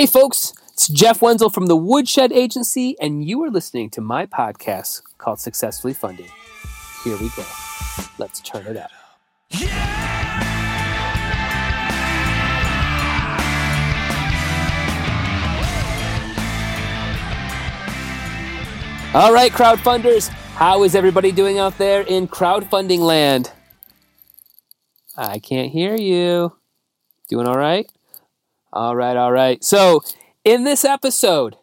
Hey, folks, it's Jeff Wenzel from the Woodshed Agency, and you are listening to my podcast called Successfully Funding. Here we go. Let's turn it up. All right, crowdfunders, how is everybody doing out there in crowdfunding land? I can't hear you. Doing all right? All right, all right. So, in this episode,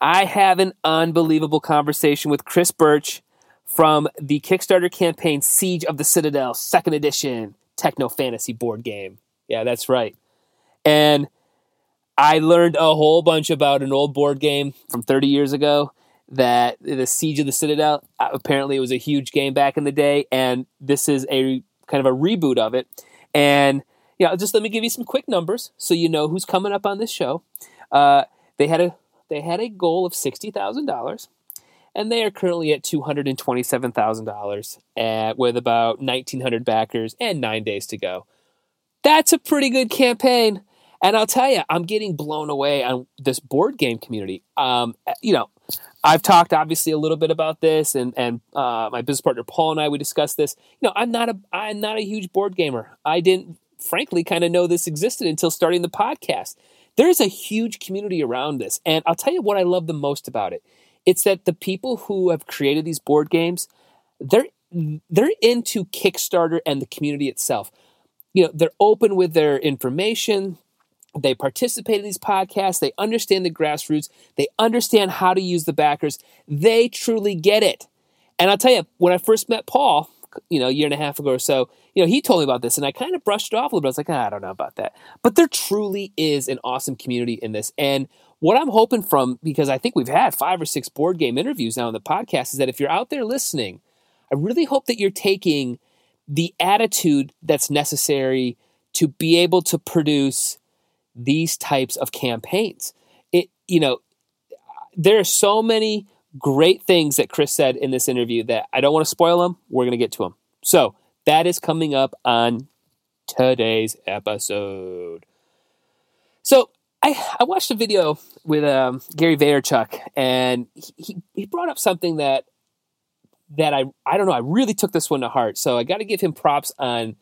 I have an unbelievable conversation with Chris Birch from the Kickstarter campaign Siege of the Citadel, second edition techno fantasy board game. Yeah, that's right. And I learned a whole bunch about an old board game from 30 years ago that the Siege of the Citadel uh, apparently it was a huge game back in the day, and this is a kind of a reboot of it. And yeah, just let me give you some quick numbers so you know who's coming up on this show. Uh, they had a they had a goal of sixty thousand dollars, and they are currently at two hundred and twenty seven thousand dollars, with about nineteen hundred backers and nine days to go. That's a pretty good campaign. And I'll tell you, I'm getting blown away on this board game community. Um, you know, I've talked obviously a little bit about this, and and uh, my business partner Paul and I we discussed this. You know, I'm not a I'm not a huge board gamer. I didn't, frankly, kind of know this existed until starting the podcast. There's a huge community around this, and I'll tell you what I love the most about it. It's that the people who have created these board games, they're they're into Kickstarter and the community itself. You know, they're open with their information. They participate in these podcasts. They understand the grassroots. They understand how to use the backers. They truly get it. And I'll tell you, when I first met Paul, you know, a year and a half ago or so, you know, he told me about this and I kind of brushed it off a little bit. I was like, ah, I don't know about that. But there truly is an awesome community in this. And what I'm hoping from, because I think we've had five or six board game interviews now on the podcast, is that if you're out there listening, I really hope that you're taking the attitude that's necessary to be able to produce these types of campaigns. It, you know, there are so many great things that Chris said in this interview that I don't want to spoil them. We're going to get to them. So that is coming up on today's episode. So I, I watched a video with um, Gary Vaynerchuk, and he, he brought up something that that I I don't know I really took this one to heart. So I got to give him props on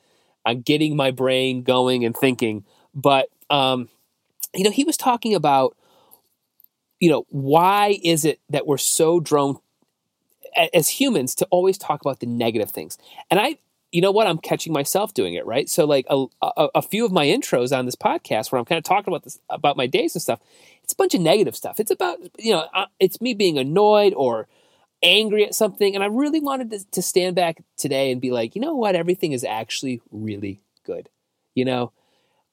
on getting my brain going and thinking. But um, you know, he was talking about, you know, why is it that we're so drawn as humans to always talk about the negative things? And I, you know what, I'm catching myself doing it, right? So, like a, a, a few of my intros on this podcast, where I'm kind of talking about this about my days and stuff, it's a bunch of negative stuff. It's about, you know, it's me being annoyed or angry at something, and I really wanted to, to stand back today and be like, you know what, everything is actually really good. You know,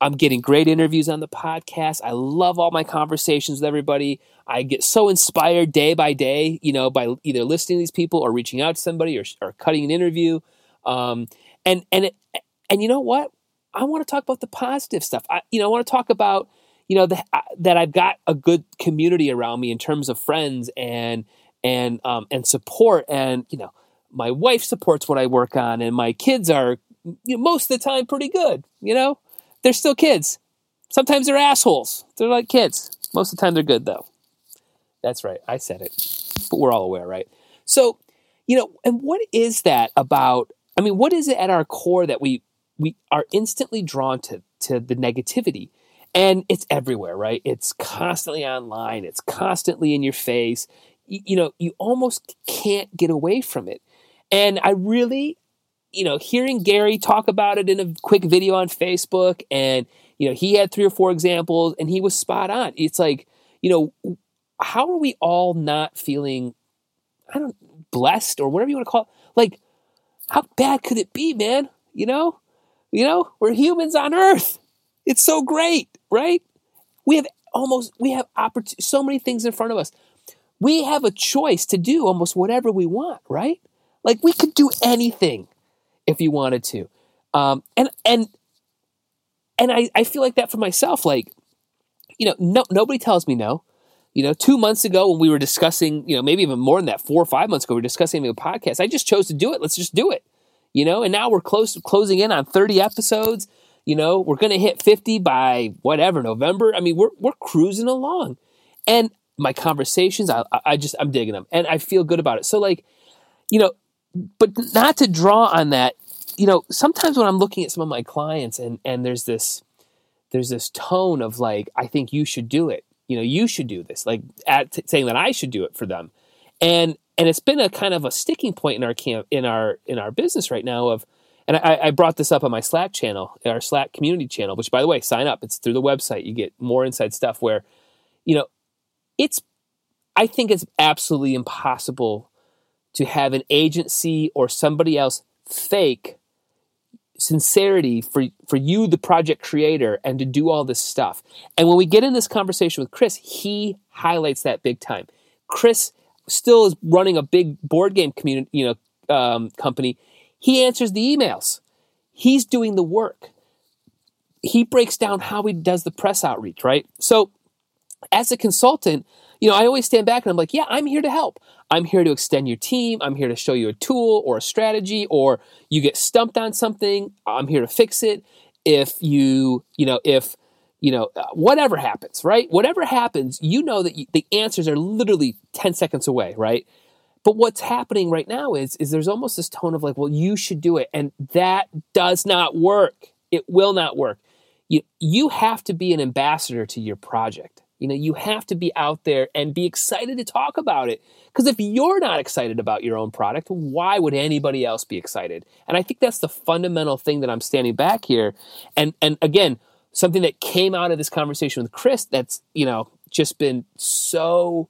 I'm getting great interviews on the podcast. I love all my conversations with everybody. I get so inspired day by day, you know, by either listening to these people or reaching out to somebody or, or cutting an interview. Um, and and it, and you know what? I want to talk about the positive stuff. I you know I want to talk about you know the, that I've got a good community around me in terms of friends and and um, and support and you know my wife supports what I work on and my kids are you know, most of the time pretty good. You know they're still kids. Sometimes they're assholes. They're like kids. Most of the time they're good though. That's right. I said it. But we're all aware, right? So, you know, and what is that about? I mean, what is it at our core that we we are instantly drawn to to the negativity? And it's everywhere, right? It's constantly online. It's constantly in your face. You, you know, you almost can't get away from it. And I really you know, hearing Gary talk about it in a quick video on Facebook, and you know, he had three or four examples, and he was spot on. It's like, you know, how are we all not feeling, I don't, blessed or whatever you want to call it? Like, how bad could it be, man? You know, you know, we're humans on Earth. It's so great, right? We have almost we have opportunity, so many things in front of us. We have a choice to do almost whatever we want, right? Like we could do anything if you wanted to. Um, and and and I, I feel like that for myself. Like, you know, no nobody tells me no. You know, two months ago when we were discussing, you know, maybe even more than that, four or five months ago, we were discussing a podcast. I just chose to do it. Let's just do it. You know, and now we're close closing in on 30 episodes. You know, we're to hit 50 by whatever, November. I mean, we're, we're cruising along. And my conversations, I, I just, I'm digging them and I feel good about it. So, like, you know, but not to draw on that, you know, sometimes when I'm looking at some of my clients and, and there's this, there's this tone of like, I think you should do it. You know, you should do this, like at, t- saying that I should do it for them. And, and it's been a kind of a sticking point in our camp, in our, in our business right now of, and I, I, brought this up on my Slack channel, our Slack community channel, which by the way, sign up. It's through the website. You get more inside stuff where, you know, it's, I think it's absolutely impossible to have an agency or somebody else fake sincerity for, for you, the project creator, and to do all this stuff. And when we get in this conversation with Chris, he highlights that big time. Chris still is running a big board game community, you know, um, company he answers the emails. He's doing the work. He breaks down how he does the press outreach, right? So, as a consultant, you know, I always stand back and I'm like, yeah, I'm here to help. I'm here to extend your team. I'm here to show you a tool or a strategy, or you get stumped on something. I'm here to fix it. If you, you know, if, you know, uh, whatever happens, right? Whatever happens, you know that you, the answers are literally 10 seconds away, right? But what's happening right now is is there's almost this tone of like, well, you should do it, and that does not work. It will not work. You you have to be an ambassador to your project. You know, you have to be out there and be excited to talk about it. Because if you're not excited about your own product, why would anybody else be excited? And I think that's the fundamental thing that I'm standing back here. And and again, something that came out of this conversation with Chris that's, you know, just been so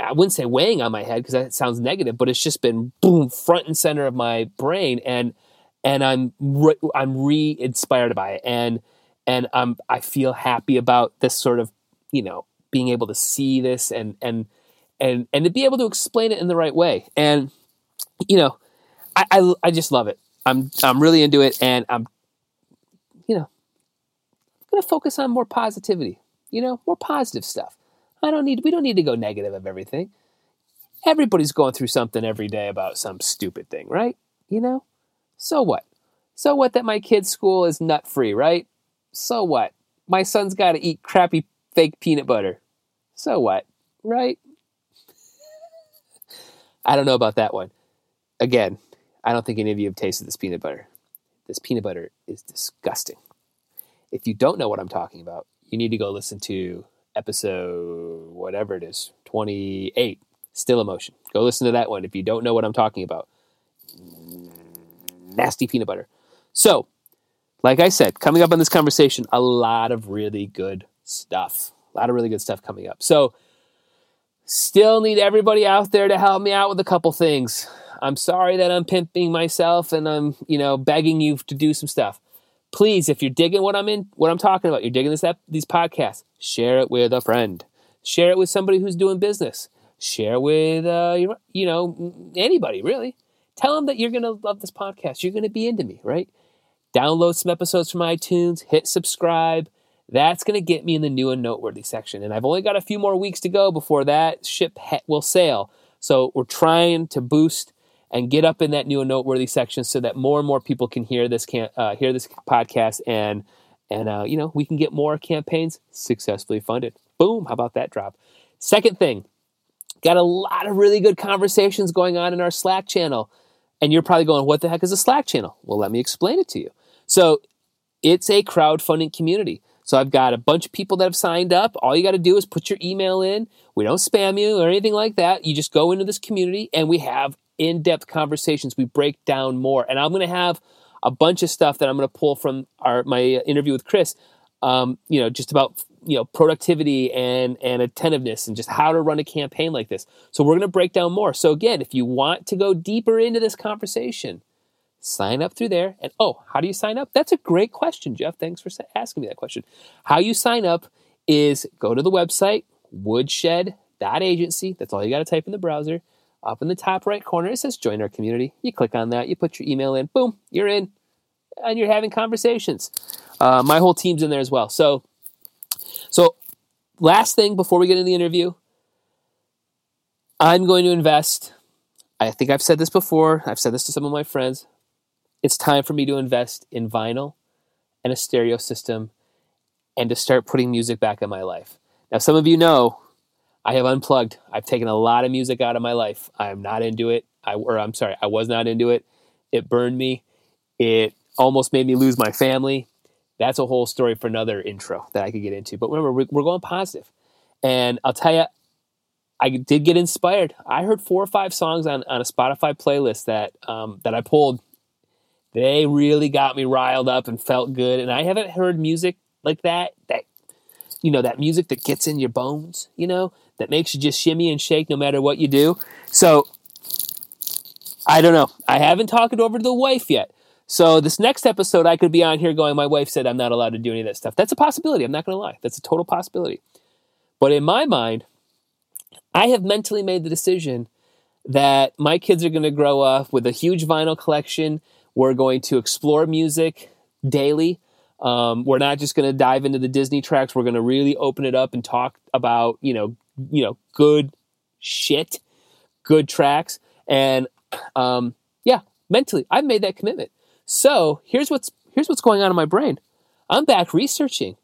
I wouldn't say weighing on my head because that sounds negative, but it's just been boom front and center of my brain, and and I'm re- I'm re-inspired by it, and and I'm I feel happy about this sort of you know being able to see this and and and and to be able to explain it in the right way, and you know I I, I just love it. I'm I'm really into it, and I'm you know I'm gonna focus on more positivity, you know, more positive stuff I don't need we don't need to go negative of everything. Everybody's going through something every day about some stupid thing, right? You know? So what? So what that my kid's school is nut free, right? So what? My son's got to eat crappy fake peanut butter. So what? Right? I don't know about that one. Again, I don't think any of you have tasted this peanut butter. This peanut butter is disgusting. If you don't know what I'm talking about, you need to go listen to episode, whatever it is, 28, Still Emotion. Go listen to that one if you don't know what I'm talking about. Nasty peanut butter. So, like I said, coming up on this conversation, a lot of really good stuff. A lot of really good stuff coming up. So, still need everybody out there to help me out with a couple things. I'm sorry that I'm pimping myself and I'm, you know, begging you to do some stuff please, if you're digging what I'm in, what I'm talking about, you're digging this these podcasts, share it with a friend, share it with somebody who's doing business, share with uh, you know anybody really. Tell them that you're to love this podcast. You're to be into me, right? Download some episodes from iTunes, hit subscribe. That's going to get me in the new and noteworthy section. And I've only got a few more weeks to go before that ship will sail. So we're trying to boost and get up in that new and noteworthy section so that more and more people can hear this can uh, hear this podcast and and uh, you know we can get more campaigns successfully funded. Boom! How about that drop? Second thing, got a lot of really good conversations going on in our Slack channel, and you're probably going, "What the heck is a Slack channel?" Well, let me explain it to you. So it's a crowdfunding community. So I've got a bunch of people that have signed up. All you got to do is put your email in. We don't spam you or anything like that. You just go into this community and we have in depth conversations. We break down more. And I'm going to have a bunch of stuff that I'm going to pull from our my interview with Chris. Um, you know, just about you know productivity and and attentiveness and just how to run a campaign like this. So we're going to break down more. So again, if you want to go deeper into this conversation, sign up through there. And oh, how do you sign up? That's a great question, Jeff. Thanks for asking me that question. How you sign up is go to the website woodshed.agency. That's all you got to type in the browser. Up in the top right corner, it says join our community. You click on that, you put your email in, boom, you're in, and you're having conversations. Uh, my whole team's in there as well. So, so last thing before we get into the interview, I'm going to invest. I think I've said this before. I've said this to some of my friends. It's time for me to invest in vinyl and a stereo system and to start putting music back in my life. Now, some of you know I have unplugged. I've taken a lot of music out of my life. I am not into it. I, or I'm sorry, I was not into it. It burned me. It almost made me lose my family. That's a whole story for another intro that I could get into. But remember, we're going positive. And I'll tell you, I did get inspired. I heard four or five songs on, on a Spotify playlist that um, that I pulled. They really got me riled up and felt good. And I haven't heard music like that. That you know, that music that gets in your bones. You know, that makes you just shimmy and shake no matter what you do. So I don't know. I haven't talked it over to the wife yet. So this next episode, I could be on here going, "My wife said I'm not allowed to do any of that stuff." That's a possibility. I'm not going to lie. That's a total possibility. But in my mind, I have mentally made the decision that my kids are going to grow up with a huge vinyl collection. We're going to explore music daily. Um, we're not just going to dive into the Disney tracks. We're going to really open it up and talk about you know you know good shit, good tracks, and um, yeah, mentally I've made that commitment. So here's what's here's what's going on in my brain. I'm back researching.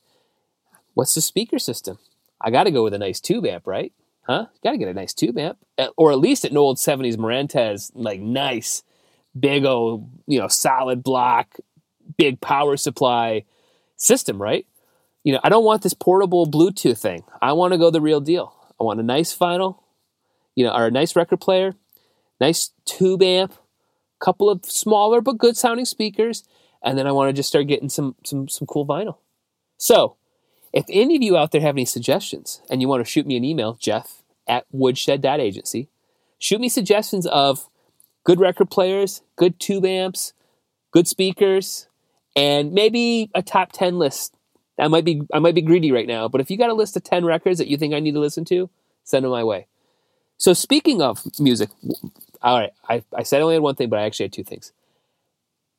What's the speaker system? I got to go with a nice tube amp, right? huh? Got to get a nice tube amp, or at least an old '70s Marantz, like nice, big old, you know, solid block, big power supply system, right? You know, I don't want this portable Bluetooth thing. I want to go the real deal. I want a nice vinyl, you know, or a nice record player, nice tube amp, couple of smaller but good sounding speakers, and then I want to just start getting some some some cool vinyl. So if any of you out there have any suggestions and you want to shoot me an email, Jeff at woodshed.agency, shoot me suggestions of good record players, good tube amps, good speakers, and maybe a top 10 list. I might be I might be greedy right now, but if you got a list of 10 records that you think I need to listen to, send them my way. So speaking of music, all right, I, I said I only had one thing, but I actually had two things.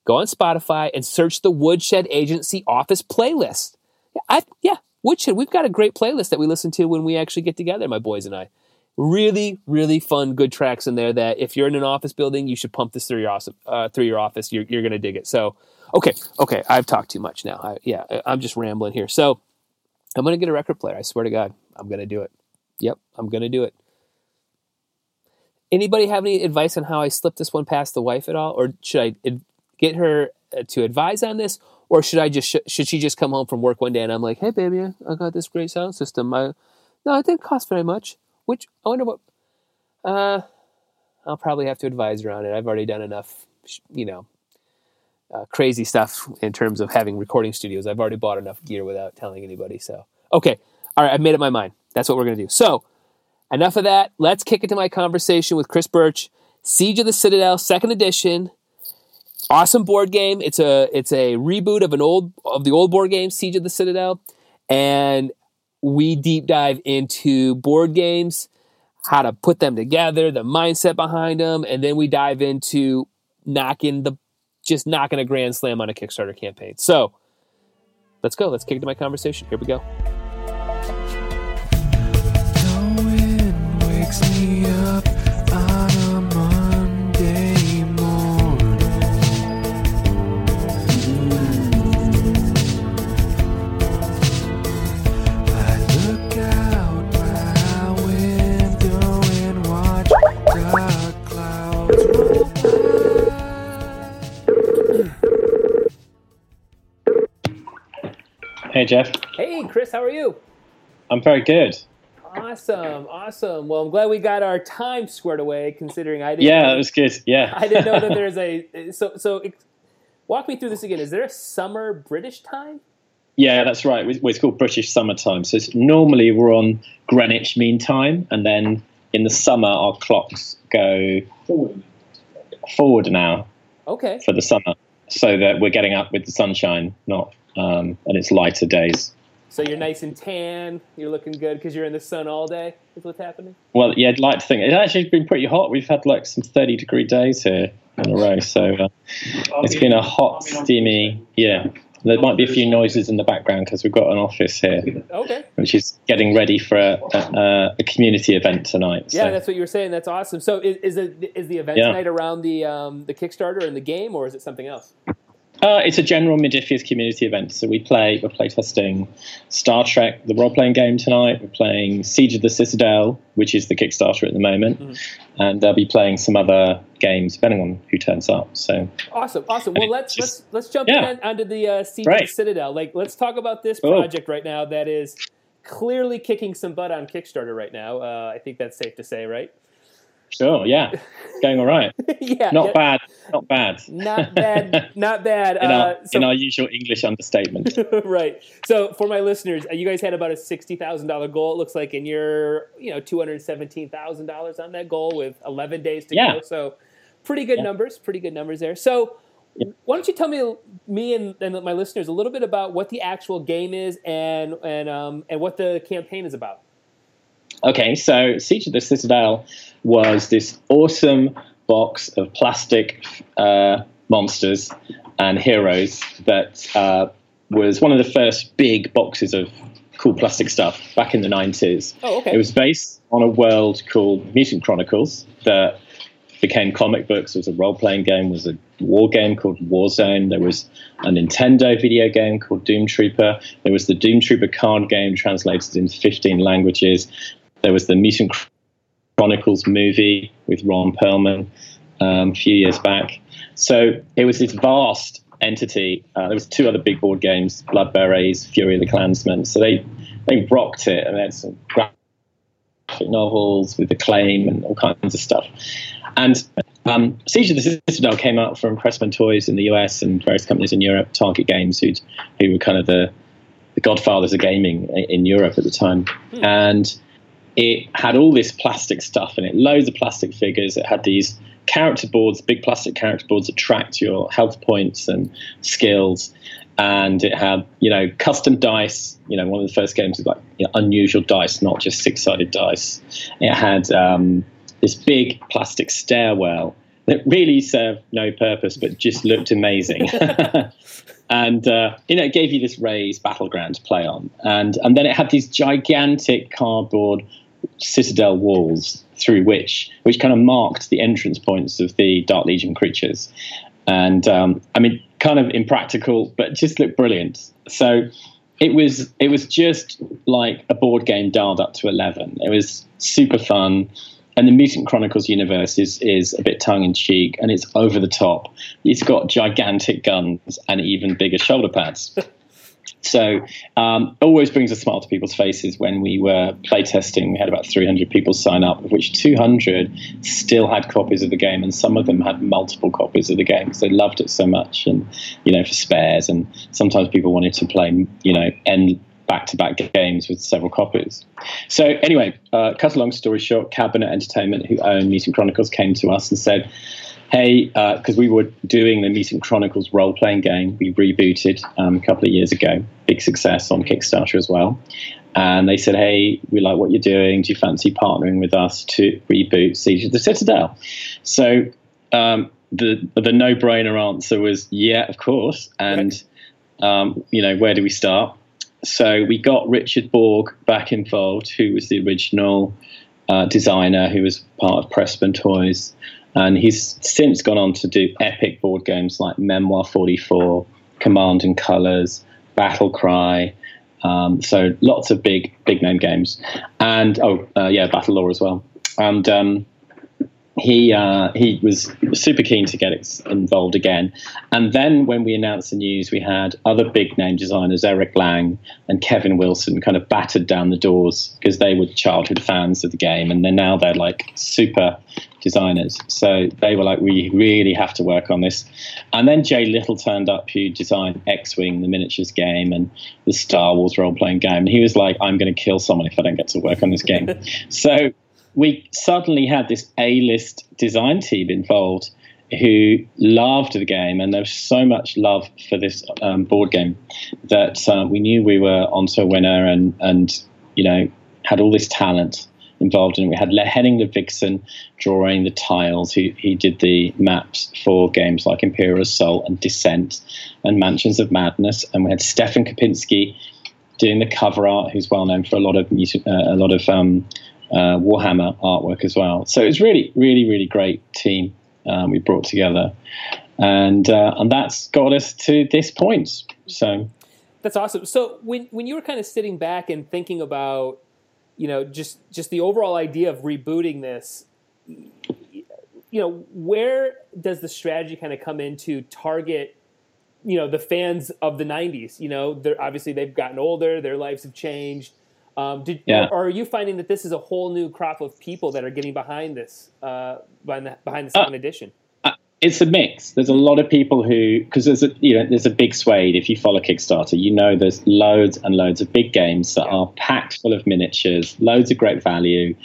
Go on Spotify and search the Woodshed Agency Office playlist. I, yeah, Woodshed, we've got a great playlist that we listen to when we actually get together, my boys and I. Really, really fun, good tracks in there that if you're in an office building, you should pump this through your, awesome, uh, through your office. You're, you're going to dig it. So, okay, okay, I've talked too much now. I, yeah, I'm just rambling here. So, I'm going to get a record player. I swear to God, I'm going to do it. Yep, I'm going to do it. Anybody have any advice on how I slip this one past the wife at all? Or should I get her uh, to advise on this? or should I just should she just come home from work one day and I'm like, hey baby, I got this great sound system. I, no, it didn't cost very much. Which I wonder what. Uh, I'll probably have to advise her on it. I've already done enough, you know, uh, crazy stuff in terms of having recording studios. I've already bought enough gear without telling anybody. So okay, all right, I've made up my mind. That's what we're gonna do. So enough of that. Let's kick into my conversation with Chris Birch, Siege of the Citadel, second edition awesome board game. It's a it's a reboot of an old of the old board game Siege of the Citadel, and we deep dive into board games, how to put them together, the mindset behind them, and then we dive into knocking the just knocking a grand slam on a Kickstarter campaign. So let's go. Let's kick into my conversation. Here we go. Hey, Jeff. Hey, Chris, how are you? I'm very good. Awesome, awesome. Well, I'm glad we got our time squared away. Considering I didn't. Yeah, know, that was good. Yeah, I didn't know that there's a. So, so walk me through this again. Is there a summer British time? Yeah, that's right. It's called British summertime. So normally we're on Greenwich Mean Time, and then in the summer our clocks go forward, forward now. Okay. For the summer, so that we're getting up with the sunshine, not um, and it's lighter days. So you're nice and tan. You're looking good because you're in the sun all day. Is what's happening? Well, yeah, I'd like to think it's actually been pretty hot. We've had like some 30 degree days here in a row, so uh, it's been a hot, steamy. Yeah, there might be a few noises in the background because we've got an office here, okay, which is getting ready for a, a, a community event tonight. Yeah, that's what you were saying. That's awesome. So is, is, it, is the event yeah. tonight around the um, the Kickstarter and the game, or is it something else? Uh, it's a general Modiphius community event. So we play, we're playtesting Star Trek, the role playing game tonight. We're playing Siege of the Citadel, which is the Kickstarter at the moment. Mm-hmm. And they'll be playing some other games, depending on who turns up. So awesome, awesome. Well, let's just, let's let's jump yeah. in onto the uh, Siege right. of the Citadel. Like, let's talk about this project right now that is clearly kicking some butt on Kickstarter right now. Uh, I think that's safe to say, right? Sure, yeah, it's going all right. yeah, not yeah. bad, not bad, not bad, not bad. in, our, uh, so, in our usual English understatement, right? So, for my listeners, uh, you guys had about a sixty thousand dollar goal. It looks like, and you're, you know, two hundred seventeen thousand dollars on that goal with eleven days to yeah. go. So, pretty good yeah. numbers, pretty good numbers there. So, why don't you tell me, me and, and, my listeners, a little bit about what the actual game is and and um, and what the campaign is about? Okay, so Siege of the Citadel was this awesome box of plastic uh, monsters and heroes that uh, was one of the first big boxes of cool plastic stuff back in the 90s. Oh, okay. It was based on a world called Mutant Chronicles that became comic books. There was a role playing game, there was a war game called Warzone, there was a Nintendo video game called Doom Trooper, there was the Doom Trooper card game translated into 15 languages, there was the Mutant Chronicles movie with Ron Perlman um, a few years back. So it was this vast entity. Uh, there was two other big board games, Blood Berets, Fury of the Clansmen. So they they rocked it, and they had some graphic novels with acclaim and all kinds of stuff. And um, Siege of the Citadel came out from Pressman Toys in the US and various companies in Europe, Target Games, who who were kind of the the godfathers of gaming in Europe at the time, hmm. and it had all this plastic stuff in it, loads of plastic figures. It had these character boards, big plastic character boards that tracked your health points and skills. And it had, you know, custom dice. You know, one of the first games was like you know, unusual dice, not just six-sided dice. It had um, this big plastic stairwell that really served no purpose, but just looked amazing. and uh, you know, it gave you this raised battleground to play on. And and then it had these gigantic cardboard citadel walls through which which kind of marked the entrance points of the Dark Legion creatures. And um, I mean, kind of impractical, but just looked brilliant. So it was it was just like a board game dialed up to eleven. It was super fun. And the Mutant Chronicles universe is is a bit tongue in cheek and it's over the top. It's got gigantic guns and even bigger shoulder pads. So um, always brings a smile to people's faces when we were playtesting. We had about 300 people sign up, of which 200 still had copies of the game, and some of them had multiple copies of the game because they loved it so much, and you know for spares. And sometimes people wanted to play, you know, end back-to-back games with several copies. So anyway, uh, cut a long story short, Cabinet Entertainment, who own Mutant Chronicles, came to us and said hey, because uh, we were doing the Mutant Chronicles role playing game, we rebooted um, a couple of years ago, big success on Kickstarter as well. And they said, hey, we like what you're doing. Do you fancy partnering with us to reboot Siege of the Citadel? So um, the the no brainer answer was, yeah, of course. And um, you know, where do we start? So we got Richard Borg back involved, who was the original uh, designer, who was part of Pressman Toys. And he's since gone on to do epic board games like Memoir 44, Command and Colors, Battle Cry. Um, so lots of big, big name games. And, oh, uh, yeah, Battle Lore as well. And um, he uh, he was super keen to get involved again. And then when we announced the news, we had other big name designers, Eric Lang and Kevin Wilson, kind of battered down the doors because they were childhood fans of the game, and then now they're like super designers. So they were like, we really have to work on this. And then Jay Little turned up, who designed X-wing, the miniatures game, and the Star Wars role-playing game, and he was like, I'm going to kill someone if I don't get to work on this game. so we suddenly had this A-list design team involved who loved the game, and there was so much love for this um, board game that uh, we knew we were onto a winner, and and you know had all this talent involved in it. We had Henning Ludvigsen drawing the tiles. He, he did the maps for games like Imperial Assault and Descent and Mansions of Madness. And we had Stefan Kopinski doing the cover art, who's well known for a lot of music, uh, a lot of um, uh, Warhammer artwork as well. So it's really, really, really great team um, we brought together. and uh, and that's got us to this point. So that's awesome. So when when you were kind of sitting back and thinking about, you know, just just the overall idea of rebooting this, you know, where does the strategy kind of come into target? You know, the fans of the '90s. You know, they're obviously they've gotten older, their lives have changed. Um, did, yeah. or, are you finding that this is a whole new crop of people that are getting behind this, uh, behind the, behind the second uh, edition? it's a mix. There's a lot of people who, because there's a you know there's a big swathe. If you follow Kickstarter, you know there's loads and loads of big games that are packed full of miniatures, loads of great value,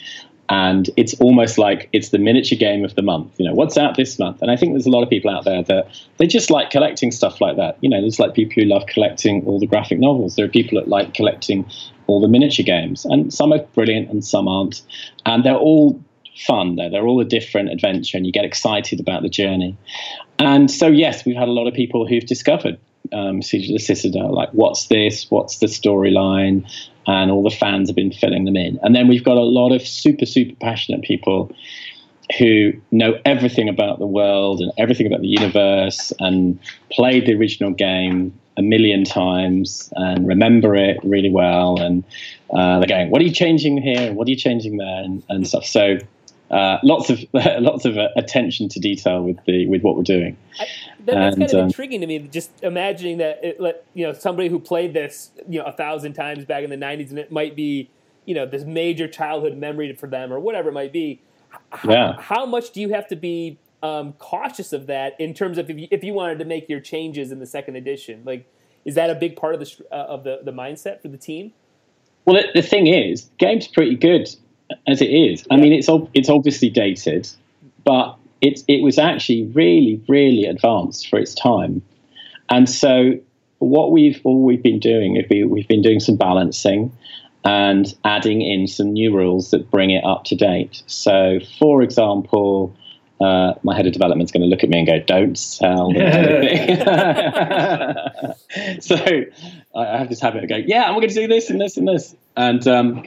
and it's almost like it's the miniature game of the month. You know what's out this month, and I think there's a lot of people out there that they just like collecting stuff like that. You know, there's like people who love collecting all the graphic novels. There are people that like collecting all the miniature games, and some are brilliant and some aren't, and they're all fun though. They're all a different adventure and you get excited about the journey. And so, yes, we've had a lot of people who've discovered um, Siege of the Citadel, like what's this, what's the storyline, and all the fans have been filling them in. And then we've got a lot of super, super passionate people who know everything about the world and everything about the universe and played the original game a million times and remember it really well. And uh, they're going, "What are you changing here? What are you changing there?" and, and stuff. So uh, lots of lots of uh, attention to detail with the with what we're doing. I, that, that's and, kind of um, intriguing to me. Just imagining that it, you know somebody who played this you know a thousand times back in the '90s, and it might be you know this major childhood memory for them or whatever it might be. How, yeah. how much do you have to be um, cautious of that in terms of if you, if you wanted to make your changes in the second edition? Like, is that a big part of the uh, of the the mindset for the team? Well, the, the thing is, the game's pretty good as it is. I mean, it's it's obviously dated, but it it was actually really really advanced for its time, and so what we've all we've been doing is we, we've been doing some balancing and adding in some new rules that bring it up to date. So, for example. Uh, my head of development is going to look at me and go, "Don't sell." so I have this habit of going, "Yeah, I'm going to do this and this and this," and um,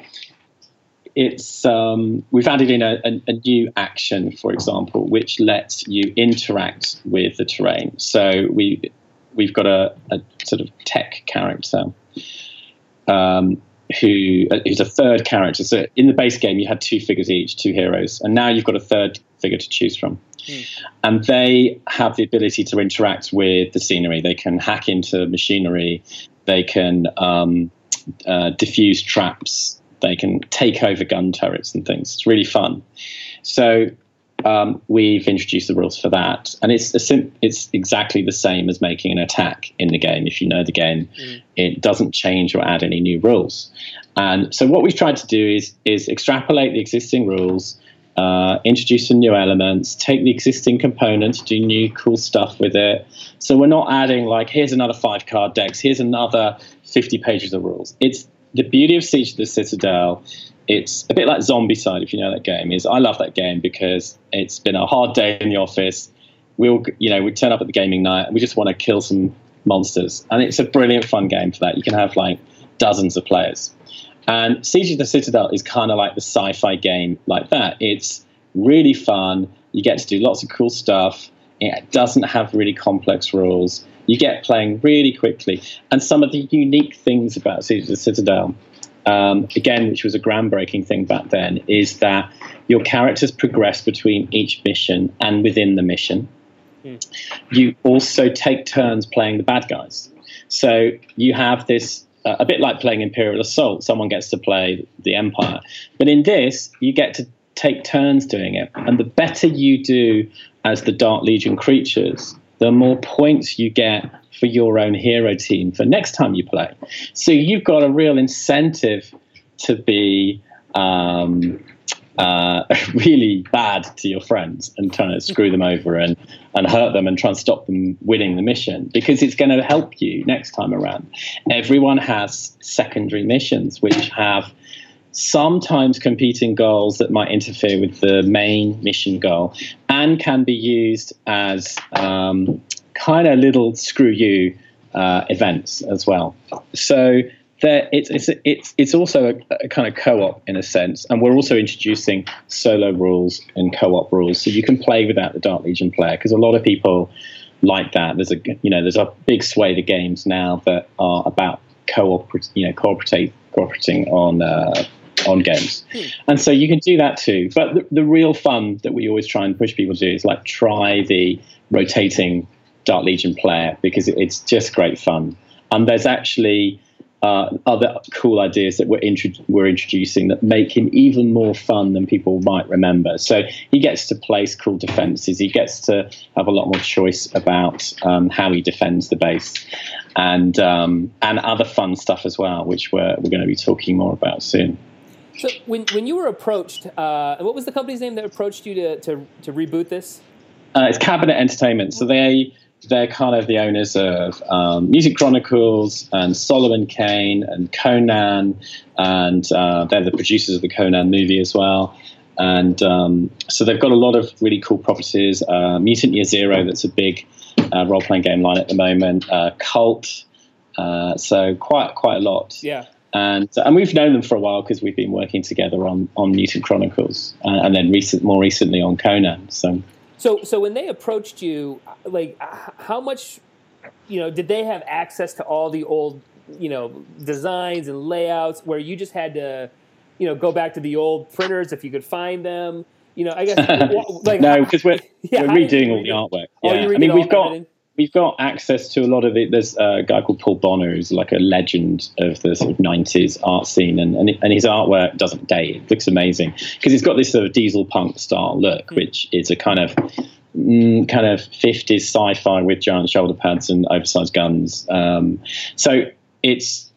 it's um, we've added in a, a, a, new action, for example, which lets you interact with the terrain. So we we've got a, a sort of tech character um, who uh, who's a third character. So in the base game, you had two figures each, two heroes, and now you've got a third figure to choose from. Mm. And they have the ability to interact with the scenery. They can hack into machinery. They can um, uh, diffuse traps they can take over gun turrets and things. It's really fun. So um, we've introduced the rules for that, and it's sim- it's exactly the same as making an attack in the game. If you know the game, mm. it doesn't change or add any new rules. And so what we've tried to do is is extrapolate the existing rules. Uh, introduce some new elements, take the existing components, do new cool stuff with it. So we're not adding like here's another five card decks, here's another 50 pages of rules. It's the beauty of Siege of the Citadel, it's a bit like Zombicide, if you know that game. Is I love that game because it's been a hard day in the office. We'll, you know, we turn up at the gaming night and we just want to kill some monsters, and it's a brilliant fun game for that. You can have like dozens of players, and Siege of the Citadel is kind of like the sci-fi game like that. It's really fun. You get to do lots of cool stuff. It doesn't have really complex rules you get playing really quickly. And some of the unique things about Siege of the Citadel, um, again, which was a groundbreaking thing back then, is that your characters progress between each mission and within the mission. Mm. You also take turns playing the bad guys. So you have this uh, a bit like playing Imperial Assault. Someone gets to play the Empire, but in this, you get to take turns doing it. And the better you do as the Dark Legion creatures, the more points you get for your own hero team for next time you play. So you've got a real incentive to be um, uh, really bad to your friends and trying to screw them over and, and hurt them and try and stop them winning the mission because it's going to help you next time around. Everyone has secondary missions which have sometimes competing goals that might interfere with the main mission goal and can be used as um, kind of little screw you uh, events as well. So there, it's, it's, it's, it's also a, a, kind of co-op in a sense, and we're also introducing solo rules and co-op rules, so you can play without the Dark Legion player because a lot of people like that. There's a you know there's a big swathe of games now that are about cooperate you know cooperating on uh, on games, hmm. and so you can do that too. But the, the real fun that we always try and push people to do is like try the rotating Dark Legion player because it's just great fun. And there's actually uh, other cool ideas that we're, intro- we're introducing that make him even more fun than people might remember. So he gets to place cool defenses. He gets to have a lot more choice about um, how he defends the base, and um, and other fun stuff as well, which we're we're going to be talking more about soon. So when when you were approached, uh, what was the company's name that approached you to to, to reboot this? Uh, it's Cabinet Entertainment. So they they're kind of the owners of um, Mutant Chronicles and Solomon Kane and Conan, and uh, they're the producers of the Conan movie as well. And um, so they've got a lot of really cool properties. Uh, Mutant Year Zero, that's a big uh, role playing game line at the moment. Uh, Kult, uh, so quite quite a lot. Yeah. And, and we've known them for a while because we've been working together on, on Mutant Chronicles uh, and then recent, more recently on Conan. So so, so when they approached you, like, how much, you know, did they have access to all the old, you know, designs and layouts where you just had to, you know, go back to the old printers if you could find them? You know, I guess like no, because we're, yeah, we're redoing all the artwork. Oh, yeah, I mean, we've got. Everything? We've got access to a lot of it. There's a guy called Paul Bonner who's like a legend of the sort of 90s art scene, and, and, and his artwork doesn't date. It looks amazing because he's got this sort of diesel punk style look, hmm. which is a kind of mm, kind of 50s sci-fi with giant shoulder pads and oversized guns. Um, so it's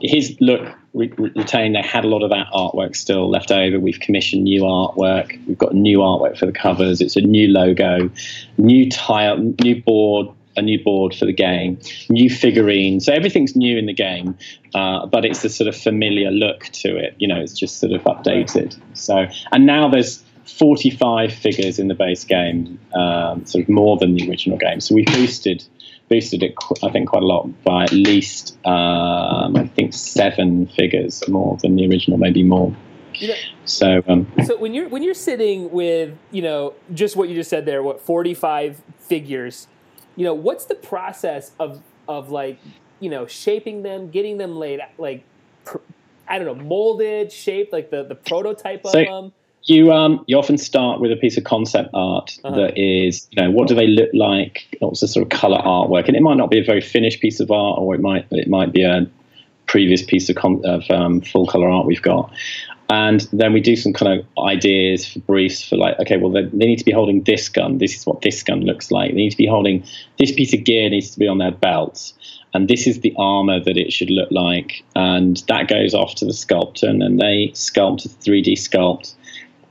his look retained. They had a lot of that artwork still left over. We've commissioned new artwork. We've got new artwork for the covers. It's a new logo, new tile, new board, a new board for the game, new figurines. So everything's new in the game, uh, but it's a sort of familiar look to it. You know, it's just sort of updated. So, and now there's 45 figures in the base game, um, sort of more than the original game. So we boosted boosted it, I think, quite a lot by at least, um, I think, seven figures more than the original, maybe more. You know, so, um, so when you're when you're sitting with you know just what you just said there, what 45 figures, you know, what's the process of of like you know shaping them, getting them laid like I don't know molded, shaped like the the prototype of so, them? you um you often start with a piece of concept art uh-huh. that is you know what do they look like? What's the sort of color artwork? And it might not be a very finished piece of art or it might it might be a previous piece of, con- of um, full color art we've got and then we do some kind of ideas for briefs for like okay well they, they need to be holding this gun this is what this gun looks like they need to be holding this piece of gear needs to be on their belts and this is the armor that it should look like and that goes off to the sculptor and then they sculpt a 3d sculpt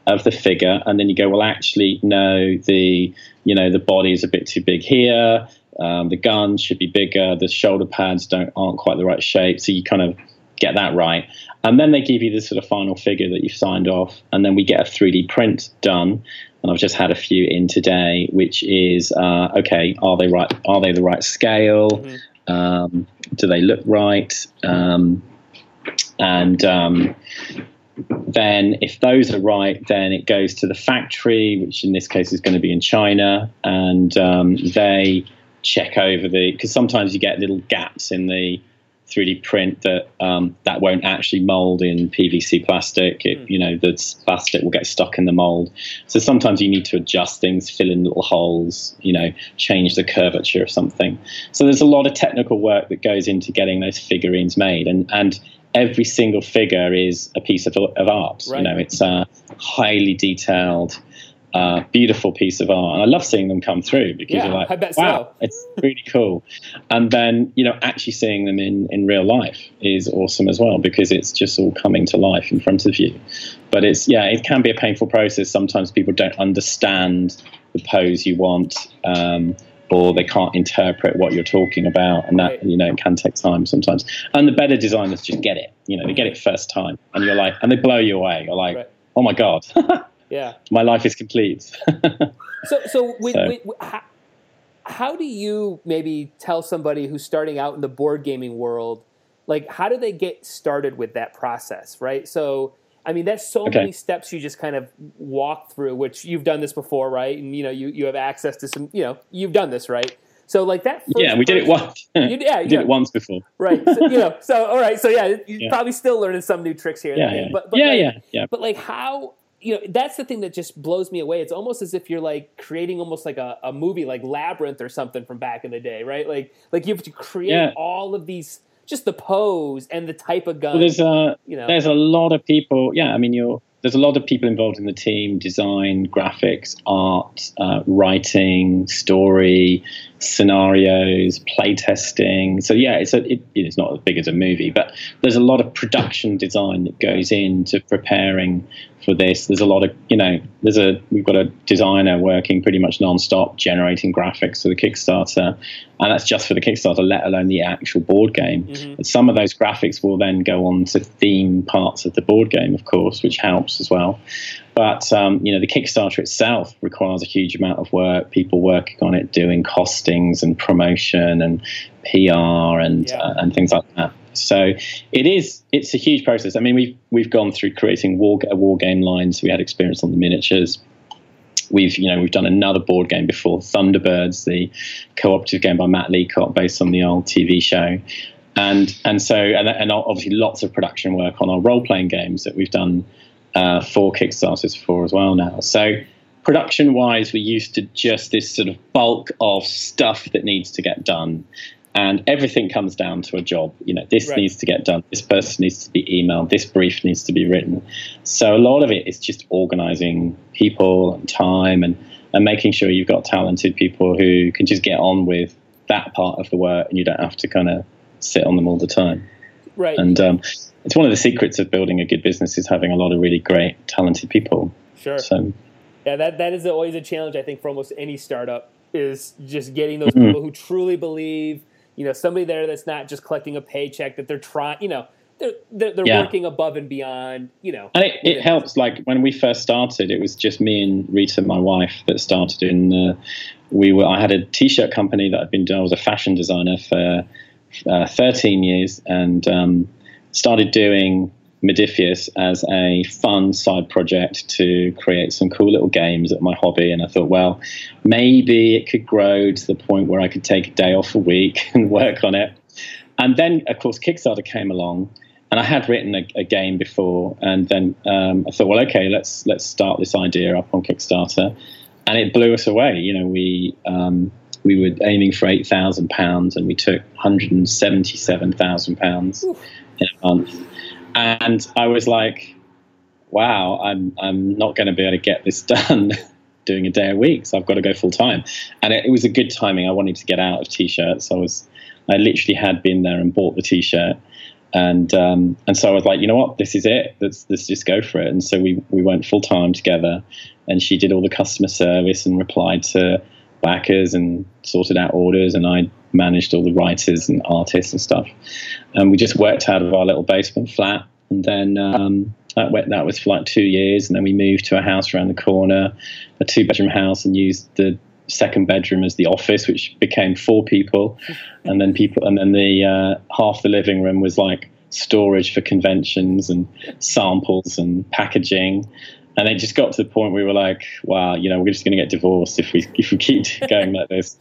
of the figure, and then you go, well, actually, no, the you know the body is a bit too big here. Um, the gun should be bigger. The shoulder pads don't aren't quite the right shape. So you kind of get that right, and then they give you the sort of final figure that you've signed off, and then we get a 3D print done. And I've just had a few in today, which is uh, okay. Are they right? Are they the right scale? Mm-hmm. Um, do they look right? Um, and um, then if those are right, then it goes to the factory, which in this case is going to be in China, and um, they check over the because sometimes you get little gaps in the 3D print that um, that won't actually mold in PVC plastic. It, mm. You know, the plastic will get stuck in the mold. So sometimes you need to adjust things, fill in little holes, you know, change the curvature of something. So there's a lot of technical work that goes into getting those figurines made, and and every single figure is a piece of, of art. Right. You know, it's a highly detailed, uh, beautiful piece of art, and I love seeing them come through because yeah, you're like, wow, so. it's really cool. And then you know, actually seeing them in in real life is awesome as well because it's just all coming to life in front of you. But it's yeah, it can be a painful process. Sometimes people don't understand the pose you want. Um, or they can't interpret what you're talking about, and that right. you know it can take time sometimes. And the better designers just get it, you know, they get it first time, and you're like, and they blow you away. You're like, right. oh my god, yeah, my life is complete. so, so, with, so. With, how, how do you maybe tell somebody who's starting out in the board gaming world, like, how do they get started with that process, right? So I mean, that's so okay. many steps you just kind of walk through, which you've done this before, right? And you know, you, you have access to some, you know, you've done this, right? So like that. yeah, we did it once. You, yeah, we did it once before. Right. So, you know. So all right. So yeah, you're yeah. probably still learning some new tricks here. Yeah. Yeah. But, but yeah, like, yeah. Yeah. But like how you know that's the thing that just blows me away. It's almost as if you're like creating almost like a, a movie like labyrinth or something from back in the day right? Like like you have to create yeah. all of these just the pose and the type of gun well, there's a you know. there's a lot of people yeah i mean you're there's a lot of people involved in the team design graphics art uh, writing story scenarios playtesting. So yeah it's a, it, it's not as big as a movie but there's a lot of production design that goes into preparing for this. There's a lot of, you know, there's a we've got a designer working pretty much non-stop generating graphics for the Kickstarter, and that's just for the Kickstarter, let alone the actual board game. Mm-hmm. Some of those graphics will then go on to theme parts of the board game, of course, which helps as well. But um, you know, the Kickstarter itself requires a huge amount of work. People working on it, doing costings and promotion and PR and yeah. uh, and things like that. So it is it's a huge process. I mean, we've we've gone through creating war a war game lines. We had experience on the miniatures. We've you know we've done another board game before, Thunderbirds, the cooperative game by Matt Leacock based on the old TV show. And and so and, and obviously lots of production work on our role playing games that we've done uh, four Kickstarters for as well now. So production wise, we're used to just this sort of bulk of stuff that needs to get done and everything comes down to a job. You know this right. needs to get done. This person needs to be emailed. This brief needs to be written. So a lot of it is just organizing people and time and and making sure you've got talented people who can just get on with that part of the work and you don't have to kind of sit on them all the time. Right. And um, it's one of the secrets of building a good business is having a lot of really great talented people. Sure. So yeah that that is always a challenge i think for almost any startup is just getting those mm-hmm. people who truly believe you know somebody there that's not just collecting a paycheck that they're trying you know they're they're, they're yeah. working above and beyond you know and it, it helps like when we first started it was just me and rita my wife that started in uh, we were i had a t-shirt company that i'd been doing i was a fashion designer for uh, 13 years and um, started doing Modiphius as a fun side project to create some cool little games at my hobby. And I thought, well, maybe it could grow to the point where I could take a day off a week and work on it. And then, of course, Kickstarter came along, and I had written a, a game before. And then um, I thought, well, okay, let's let's start this idea up on Kickstarter, and it blew us away. You know, we um, we were aiming for eight thousand pounds, and we took one hundred and seventy-seven thousand pounds in a month and I was like, wow, I'm I'm not going to be able to get this done doing a day a week, so I've got to go full time. And it, it, was a good timing. I wanted to get out of t-shirts. I was I literally had been there and bought the t-shirt. And um, and so I was like, you know what, this is it. Let's let's just go for it. And so we we went full time together, and she did all the customer service and replied to backers and sorted out orders, and I managed all the writers and artists and stuff. And we just worked out of our little basement flat. And then um, that, went, that was for like two years. And then we moved to a house around the corner, a two bedroom house, and used the second bedroom as the office, which became four people. And then people, and then the uh, half the living room was like storage for conventions and samples and packaging and it just got to the point where we were like, wow, you know, we're just going to get divorced if we if we keep going like this.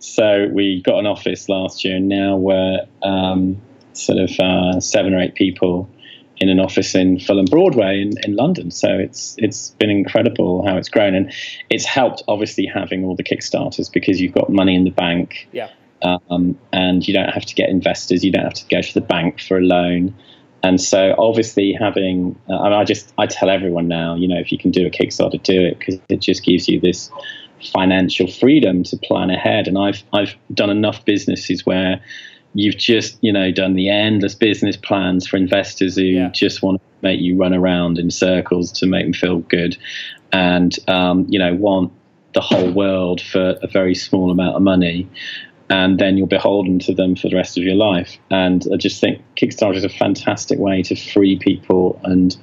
So we got an office last year, and now we're um, sort of uh, seven or eight people in an office in Fulham Broadway in, in London. So it's it's been incredible how it's grown, and it's helped obviously having all the kickstarters because you've got money in the bank, yeah, um, and you don't have to get investors, you don't have to go to the bank for a loan. And so, obviously, having uh, I just I tell everyone now, you know, if you can do a Kickstarter, do it because it just gives you this financial freedom to plan ahead. And I've I've done enough businesses where you've just you know done the endless business plans for investors who yeah. just want to make you run around in circles to make them feel good, and um, you know want the whole world for a very small amount of money. And then you're beholden to them for the rest of your life. And I just think Kickstarter is a fantastic way to free people and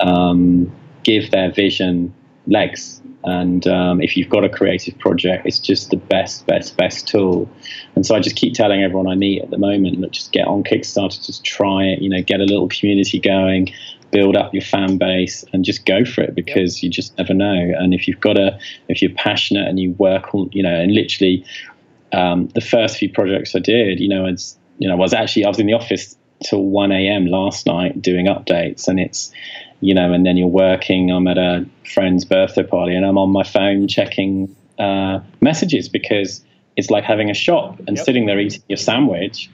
um, give their vision legs and um, if you've got a creative project, it's just the best, best, best tool. And so I just keep telling everyone I meet at the moment, look, just get on Kickstarter, just try it, you know, get a little community going, build up your fan base, and just go for it because you just never know. And if you've got a, if you're passionate and you work on, you know, and literally, um, the first few projects I did, you know, it's you know, I was actually I was in the office till one a.m. last night doing updates, and it's you know, and then you're working. I'm at a friend's birthday party, and I'm on my phone checking uh, messages because it's like having a shop and yep. sitting there eating your sandwich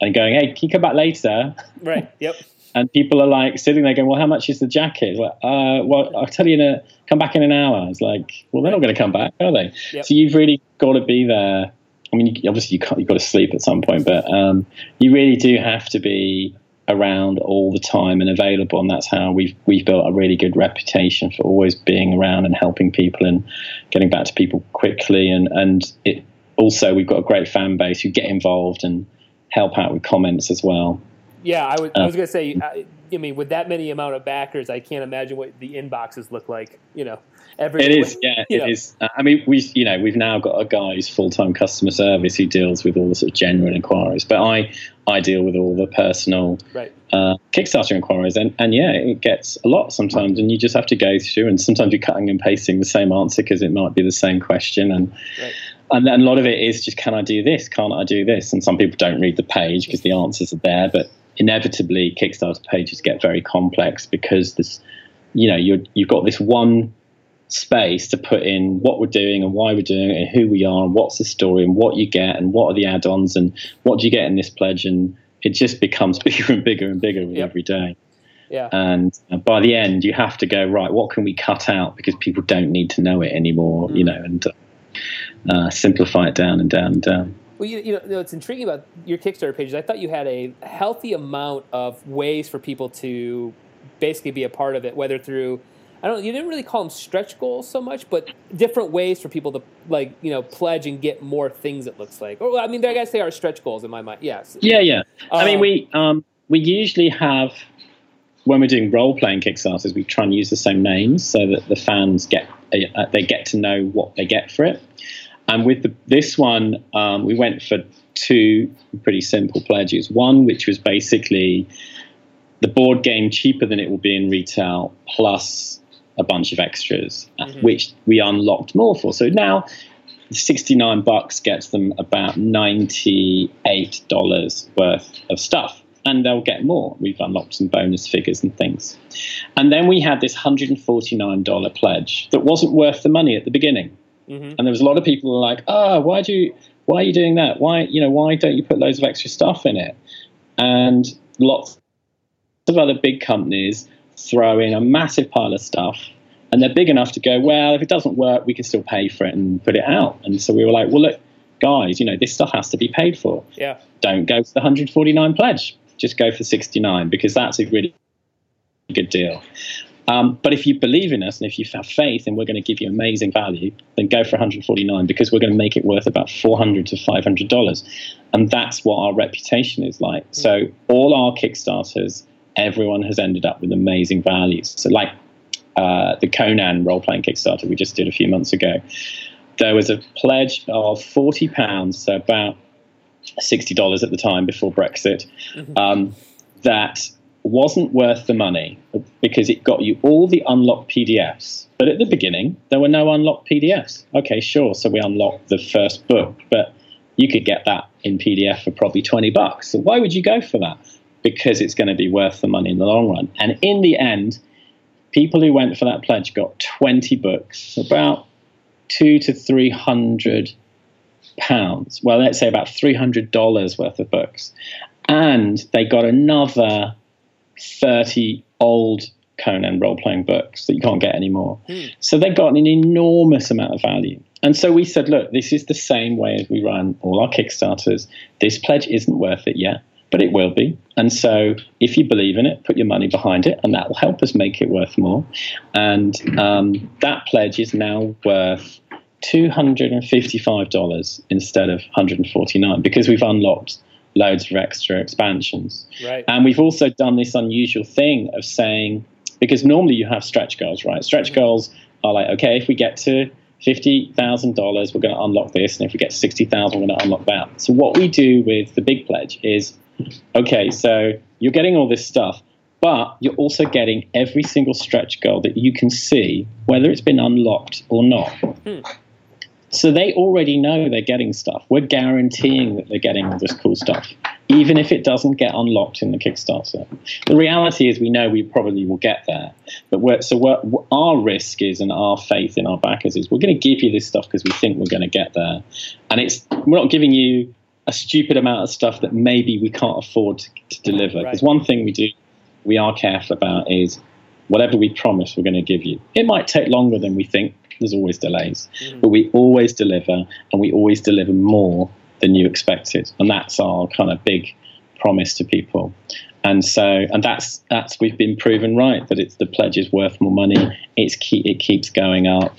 and going, "Hey, can you come back later?" Right. Yep. and people are like sitting there going, "Well, how much is the jacket?" Like, uh, well, I'll tell you in a come back in an hour. It's like, well, they're not going to come back, are they? Yep. So you've really got to be there. I mean, obviously you can't, you've got to sleep at some point, but um, you really do have to be around all the time and available, and that's how we've we've built a really good reputation for always being around and helping people and getting back to people quickly. And and it also we've got a great fan base who get involved and help out with comments as well. Yeah, I was, uh, I was going to say, I, I, mean, with that many amount of backers, I can't imagine what the inboxes look like. You know, every it is, yeah, it know. is. Uh, I mean, we, you know, we've now got a guy who's full time customer service who deals with all the sort of genuine inquiries, but I, I deal with all the personal right. uh, Kickstarter inquiries, and and yeah, it gets a lot sometimes, and you just have to go through, and sometimes you're cutting and pasting the same answer because it might be the same question, and. Right and then a lot of it is just can I do this? Can't I do this? And some people don't read the page because the answers are there, but inevitably Kickstarter pages get very complex because this, you know, you you've got this one space to put in what we're doing and why we're doing it and who we are and what's the story and what you get and what are the add-ons and what do you get in this pledge and it just becomes bigger and bigger and bigger with yep. every day. Yeah. And by the end, you have to go right. What can we cut out because people don't need to know it anymore, mm. you know, and uh, simplify it down and down and down. Well, you, you know, it's intriguing about your Kickstarter pages. I thought you had a healthy amount of ways for people to basically be a part of it, whether through I don't. You didn't really call them stretch goals so much, but different ways for people to like you know pledge and get more things. It looks like. Or I mean, I guess they are stretch goals in my mind. Yes. Yeah, yeah. Um, I mean, um, we um, we usually have when we're doing role playing Kickstarters, we try and use the same names so that the fans get uh, they get to know what they get for it. And with the, this one, um, we went for two pretty simple pledges. One, which was basically the board game cheaper than it will be in retail, plus a bunch of extras, uh, mm-hmm. which we unlocked more for. So now 69 bucks gets them about $98 worth of stuff. And they'll get more. We've unlocked some bonus figures and things. And then we had this $149 pledge that wasn't worth the money at the beginning. Mm-hmm. And there was a lot of people who were like, "Ah, oh, why do you, why are you doing that? Why, you know, why don't you put loads of extra stuff in it?" And lots of other big companies throw in a massive pile of stuff, and they're big enough to go, "Well, if it doesn't work, we can still pay for it and put it out." And so we were like, "Well, look, guys, you know, this stuff has to be paid for. Yeah, don't go for the 149 pledge. Just go for 69 because that's a really good deal." Um, but if you believe in us and if you have faith and we're going to give you amazing value, then go for 149 because we're going to make it worth about 400 to 500 dollars, and that's what our reputation is like. Mm-hmm. So all our Kickstarters, everyone has ended up with amazing values. So like uh, the Conan role playing Kickstarter we just did a few months ago, there was a pledge of 40 pounds, so about 60 dollars at the time before Brexit. Mm-hmm. Um, that wasn't worth the money because it got you all the unlocked PDFs. But at the beginning, there were no unlocked PDFs. Okay, sure. So we unlocked the first book, but you could get that in PDF for probably 20 bucks. So why would you go for that? Because it's going to be worth the money in the long run. And in the end, people who went for that pledge got 20 books, about two to 300 pounds. Well, let's say about $300 worth of books. And they got another 30 old Conan role playing books that you can't get anymore. Mm. So they've got an enormous amount of value. And so we said, look, this is the same way as we run all our Kickstarters. This pledge isn't worth it yet, but it will be. And so if you believe in it, put your money behind it, and that will help us make it worth more. And um, that pledge is now worth $255 instead of 149 because we've unlocked loads of extra expansions. Right. And we've also done this unusual thing of saying, because normally you have stretch goals, right? Stretch mm-hmm. goals are like, okay, if we get to $50,000, we're going to unlock this. And if we get to 60,000, we're going to unlock that. So what we do with the big pledge is, okay, so you're getting all this stuff, but you're also getting every single stretch goal that you can see, whether it's been unlocked or not. Hmm. So they already know they're getting stuff. We're guaranteeing that they're getting all this cool stuff, even if it doesn't get unlocked in the Kickstarter. The reality is, we know we probably will get there. But we're, so we're, our risk is, and our faith in our backers is, we're going to give you this stuff because we think we're going to get there, and it's we're not giving you a stupid amount of stuff that maybe we can't afford to, to deliver. Because right. one thing we do, we are careful about is whatever we promise, we're going to give you. It might take longer than we think there's always delays, mm. but we always deliver, and we always deliver more than you expected, and that's our kind of big promise to people. And so, and that's that's we've been proven right that it's the pledge is worth more money. It's keep, it keeps going up,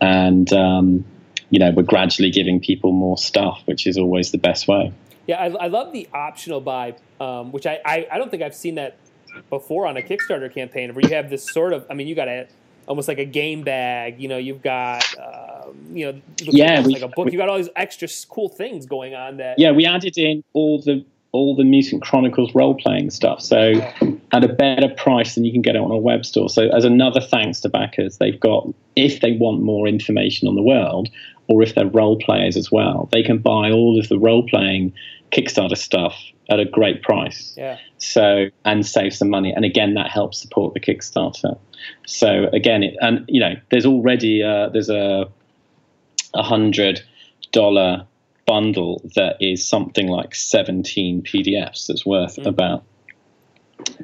and um, you know we're gradually giving people more stuff, which is always the best way. Yeah, I, I love the optional buy, um, which I, I I don't think I've seen that before on a Kickstarter campaign where you have this sort of I mean you got a almost like a game bag. You know, you've got um, you know, yeah, like, we, like a book. We, you got all these extra cool things going on. That yeah, we added in all the all the Mutant Chronicles role playing stuff. So at a better price than you can get it on a web store. So as another thanks to backers, they've got if they want more information on the world, or if they're role players as well, they can buy all of the role playing Kickstarter stuff at a great price. Yeah. So and save some money, and again that helps support the Kickstarter. So again, it, and you know, there's already uh, there's a a hundred dollar bundle that is something like 17 PDFs that's worth mm. about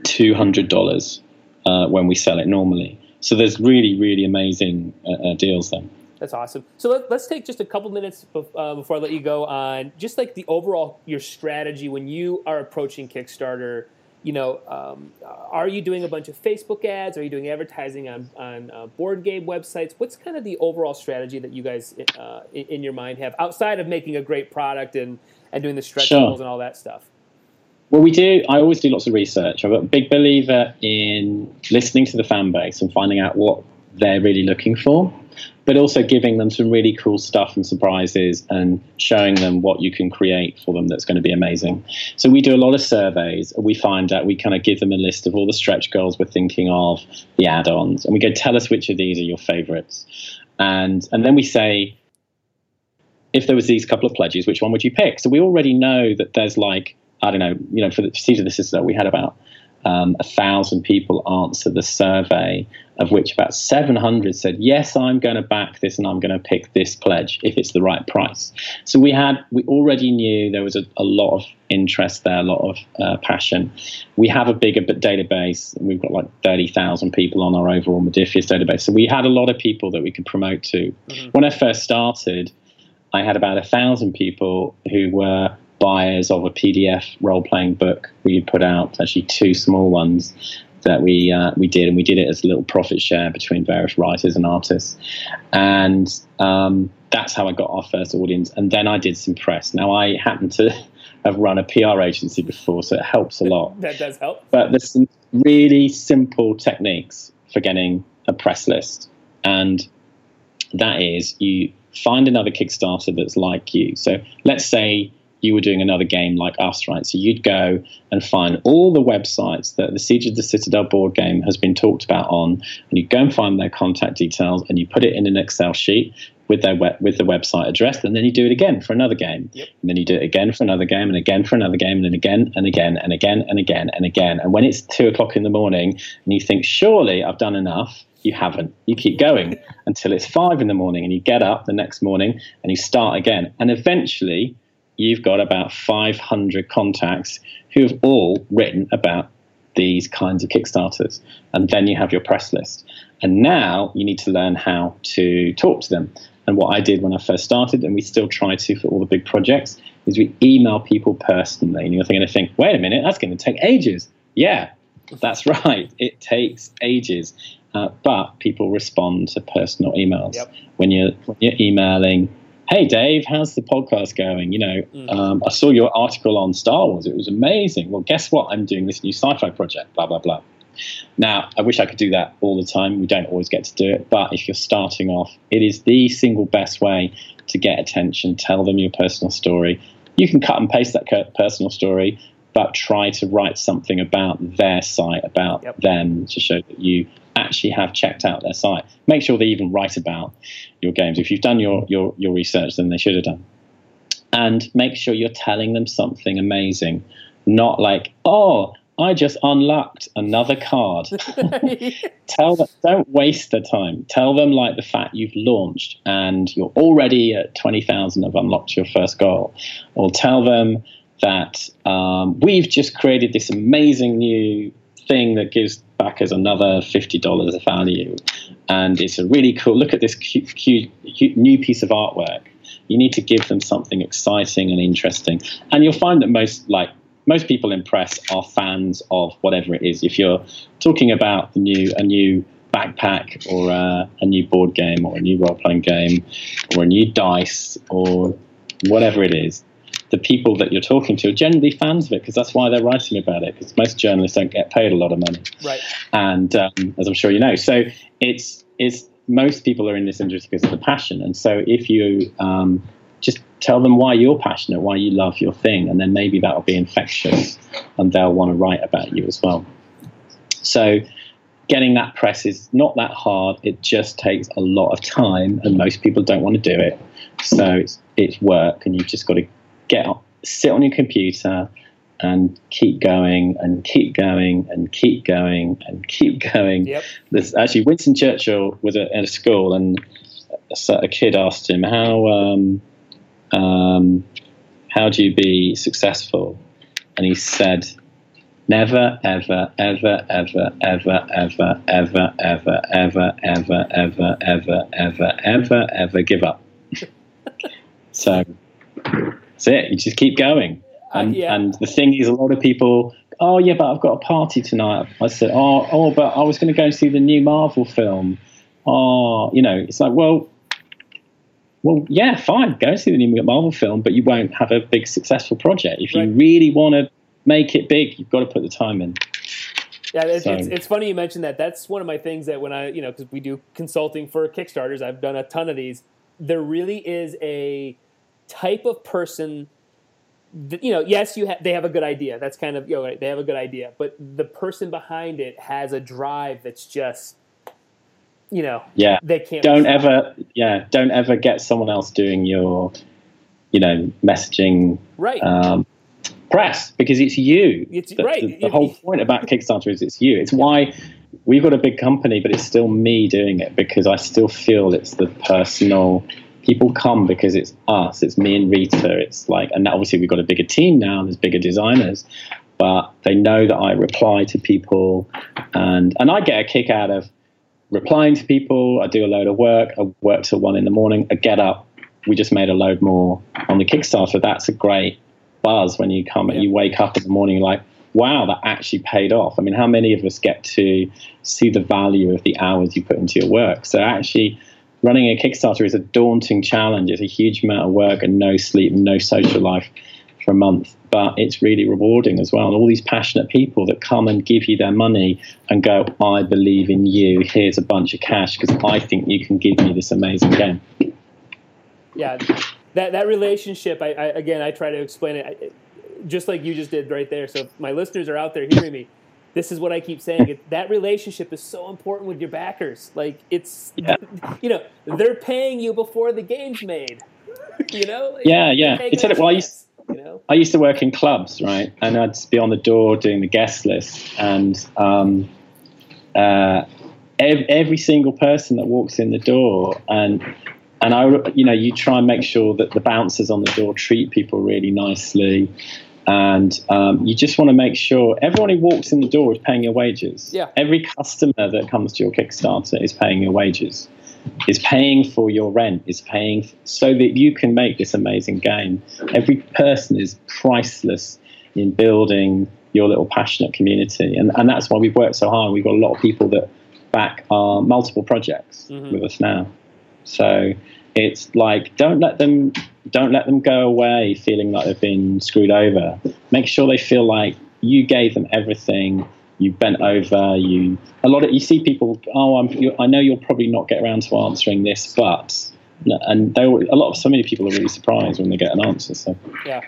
$200 uh, when we sell it normally. So there's really, really amazing uh, uh, deals there. That's awesome. So let, us take just a couple minutes uh, before I let you go on just like the overall your strategy when you are approaching Kickstarter. You know, um, are you doing a bunch of Facebook ads? Are you doing advertising on on uh, board game websites? What's kind of the overall strategy that you guys uh, in, in, your mind have outside of making a great product and and doing the stretch sure. goals and all that stuff? Well, we do. I always do lots of research. I'm a big believer in listening to the fan base and finding out what they're really looking for but also giving them some really cool stuff and surprises and showing them what you can create for them that's going to be amazing. So we do a lot of surveys. We find out we kind of give them a list of all the stretch goals we're thinking of, the add-ons, and we go tell us which of these are your favorites, and and then we say. If there was these couple of pledges, which one would you pick? So we already know that there's like I don't know, you know, for the Siege of the Citadel, we had about um, a thousand people answer the survey, of which about 700 said, "Yes, I'm going to back this, and I'm going to pick this pledge if it's the right price." So we had, we already knew there was a, a lot of interest there, a lot of uh, passion. We have a bigger database. We've got like 30,000 people on our overall Modiphius database, so we had a lot of people that we could promote to. Mm-hmm. When I first started, I had about a thousand people who were buyers of a PDF role playing book we put out, actually two small ones that we uh, we did, and we did it as a little profit share between various writers and artists, and um, that's how I got our first audience. And then I did some press. Now I happen to have run a PR agency before, so it helps a lot. that does help. But there's some really simple techniques for getting a press list, and that is you find another Kickstarter that's like you. So let's say you were doing another game like us, right? So you'd go and find all the websites that the Siege of the Citadel board game has been talked about on, and you go and find their contact details, and you put it in an Excel sheet with their web, with the website address, and then you do it again for another game, yep. and then you do it again for another game, and again for another game, and then again and again and again and again and again. And when it's two o'clock in the morning, and you think, surely I've done enough, you haven't. You keep going until it's five in the morning, and you get up the next morning and you start again, and eventually you've got about 500 contacts who have all written about these kinds of Kickstarters. And then you have your press list. And now you need to learn how to talk to them. And what I did when I first started, and we still try to for all the big projects, is we email people personally. And you're going to think, wait a minute, that's going to take ages. Yeah, that's right. It takes ages. Uh, but people respond to personal emails. Yep. When you're when you're emailing hey dave how's the podcast going? You know mm. um, i saw your article on star wars. It was amazing. Well guess what? I'm doing this new sci-fi project blah blah blah. Now i wish i could do that all the time. We don't always get to do it. But if you're starting off it is the single best way to get attention. Tell them your personal story. You can cut and paste that personal story but try to write something about their site about yep. them to show that you actually have checked out their site. Make sure they even write about your games. If you've done your your, your research, then they should have done. And make sure you're telling them something amazing, not like, oh, I just unlocked another card. Tell them, don't waste the time. Tell them like the fact you've launched and you're already at 20,000 have unlocked your first goal. Or tell them that um, we've just created this amazing new thing that gives backers another $50 of value. And it's a really cool, look at this cute, cute, cute new piece of artwork. You need to give them something exciting and interesting. And you'll find that most like most people in press are fans of whatever it is. If you're talking about the new a new backpack or a, a new board game or a new role playing game or a new dice or whatever it is, the people that you're talking to are generally fans of it because that's why they're writing about it. Because most journalists don't get paid a lot of money, right? And um, as I'm sure you know, so it's it's most people are in this industry because of the passion. And so if you um, just tell them why you're passionate, why you love your thing, and then maybe that'll be infectious and they'll want to write about you as well. So getting that press is not that hard. It just takes a lot of time, and most people don't want to do it. So it's it's work, and you've just got to get sit on your computer and keep going and keep going and keep going and keep going. Yep. There's actually Winston Churchill was at, a school, and a, a kid asked him how. Um, um, how do you be successful? And he said, never, ever ever, ever, ever, ever, ever, ever, ever, ever, ever, ever, ever, ever, ever, ever give up. so that's it. You just keep going. Uh, and, yeah. and the thing is, a lot of people, oh yeah, but I've got a party tonight. I said, oh, oh, but I was going to go and see the new Marvel film. Oh, you know, it's like, well, well, yeah, fine, go see the new Marvel film, but you won't have a big successful project. If you Right. really want to make it big, you've got to put the time in. Yeah, it's, So- it's, it's funny you mentioned that. That's one of my things that when I, you know, because we do consulting for Kickstarters, I've done a ton of these. There really is a type of person, that, you know, yes, you ha- they have a good idea. That's kind of, you know, they have a good idea, but the person behind it has a drive that's just, you know, Yeah. they can't. Don't ever, yeah, don't ever get someone else doing your, you know, messaging right. um, press because it's you. It's- the, right. The, the whole point about Kickstarter is it's you. It's why we've got a big company, but it's still me doing it because I still feel it's the personal. People come because it's us. It's me and Rita. It's like, and obviously we've got a bigger team now. There's bigger designers, but they know that I reply to people, and and I get a kick out of replying to people. I do a load of work. I work till one in the morning. I get up. We just made a load more on the Kickstarter. That's a great buzz when you come and Yeah. you wake up in the morning like, wow, that actually paid off. I mean, how many of us get to see the value of the hours you put into your work? So actually, running a Kickstarter is a daunting challenge. It's a huge amount of work and no sleep and no social life for a month. But it's really rewarding as well. And all these passionate people that come and give you their money and go, I believe in you. Here's a bunch of cash because I think you can give me this amazing game. yeah that that relationship I, I again i try to explain it I, just like you just did right there so my listeners are out there hearing me this is what i keep saying it, that relationship is so important with your backers like it's Yeah. you know they're paying you before the game's made you know Like, Yeah, yeah. It's of- well, I chance, you know I used to work in clubs, right? And I'd be on the door doing the guest list, and um, uh, ev- every single person that walks in the door, and and I, you know, you try and make sure that the bouncers on the door treat people really nicely, and um, you just want to make sure everyone who walks in the door is paying your wages. Yeah. Every customer that comes to your Kickstarter is paying your wages is paying for your rent, is paying f- so that you can make this amazing game. Every person is priceless in building your little passionate community. And, and that's why we've worked so hard. We've got a lot of people that back our multiple projects Mhm. with us now. So it's like don't let them don't let them go away feeling like they've been screwed over. Make sure they feel like you gave them everything. You bent over. You a lot of you see people. Oh, I'm, you, I know you'll probably not get around to answering this, but and they were- a lot of so many people are really surprised when they get an answer. So Yeah.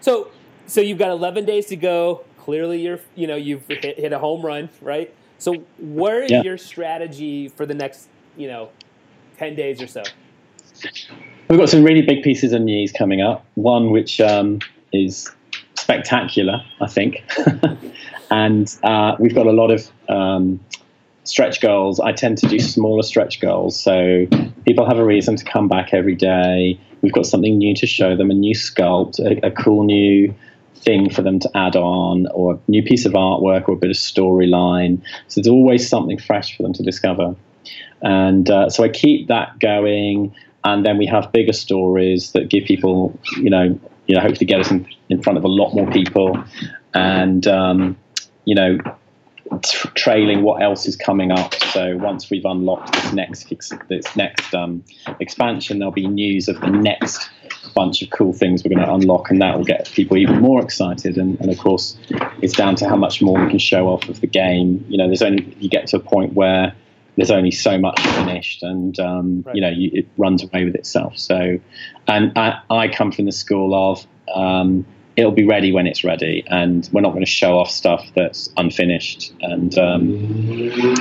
So so you've got 11 days to go. Clearly, you're you know you've hit, hit a home run, right? So, where is Yeah. your strategy for the next, you know, ten days or so? We've got some really big pieces of news coming up. One which um, is spectacular, I think, and uh, we've got a lot of um, stretch goals. I tend to do smaller stretch goals, so people have a reason to come back every day. We've got something new to show them, a new sculpt, a, a cool new thing for them to add on, or a new piece of artwork, or a bit of storyline. So there's always something fresh for them to discover. And uh, so I keep that going, and then we have bigger stories that give people, you know, you know, hopefully get us in, in front of a lot more people, and um, you know, trailing what else is coming up. So once we've unlocked this next ex- this next um, expansion, there'll be news of the next bunch of cool things we're going to unlock, and that will get people even more excited. And, and of course, it's down to how much more we can show off of the game. You know, there's only you get to a point where there's only so much finished, and um, Right. you know, you, it runs away with itself. So, and I, I come from the school of um, it'll be ready when it's ready, and we're not going to show off stuff that's unfinished. And um,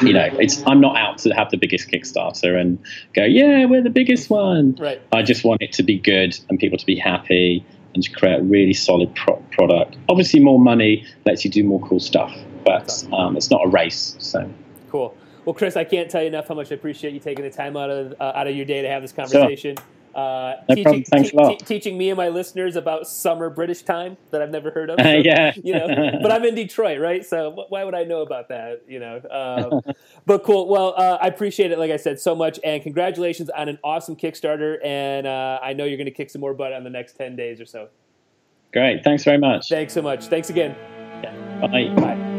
you know, it's I'm not out to have the biggest Kickstarter and go, yeah, we're the biggest one. Right. I just want it to be good and people to be happy and to create a really solid pro- product. Obviously, more money lets you do more cool stuff, but um, it's not a race. So Cool. Well, Chris, I can't tell you enough how much I appreciate you taking the time out of uh, out of your day to have this conversation. Uh, No teaching. Thanks a lot. teaching me and my listeners about summer British time that I've never heard of. So, yeah. you know, but I'm in Detroit, right? So why would I know about that? You know, um, but cool. Well, uh, I appreciate it, like I said, so much, and congratulations on an awesome Kickstarter. And uh, I know you're going to kick some more butt on the next ten days or so. great. Thanks very much. Thanks so much. Thanks again. Bye. Bye.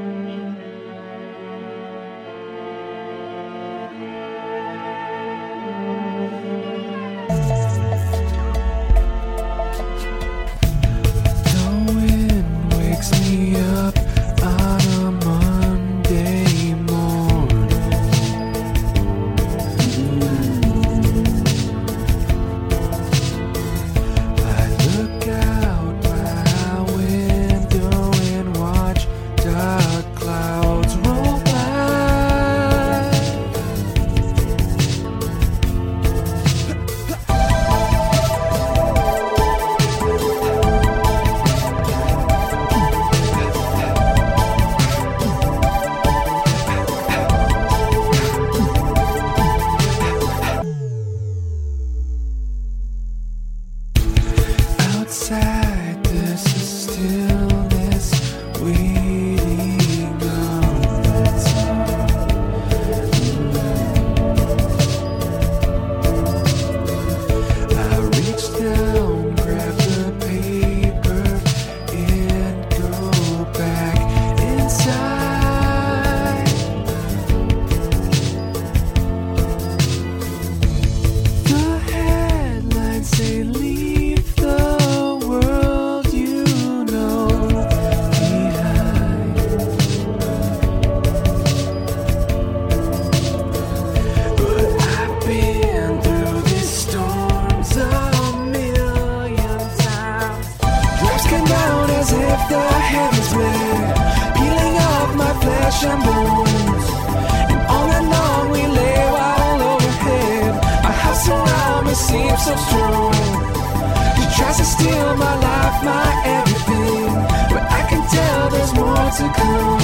To come.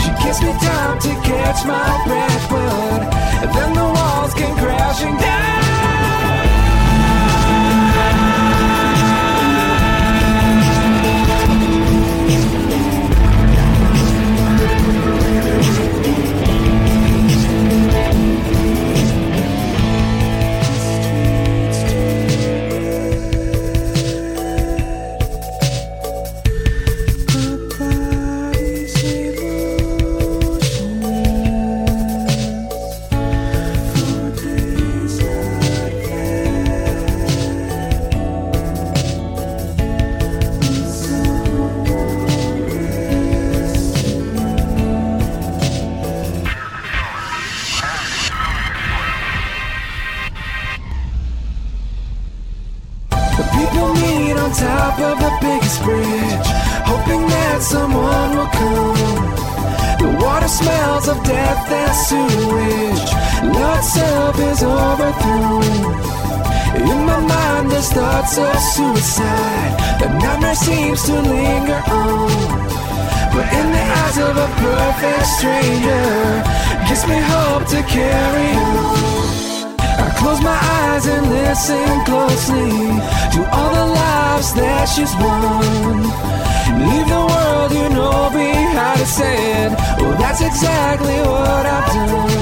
She gives me time to catch my breath, but then the walls came crashing down. Seems to linger on. But in the eyes of a perfect stranger, gives me hope to carry on. I close my eyes and listen closely to all the lives that she's won. Leave the world you know behind, it said. Well, that's exactly what I've done.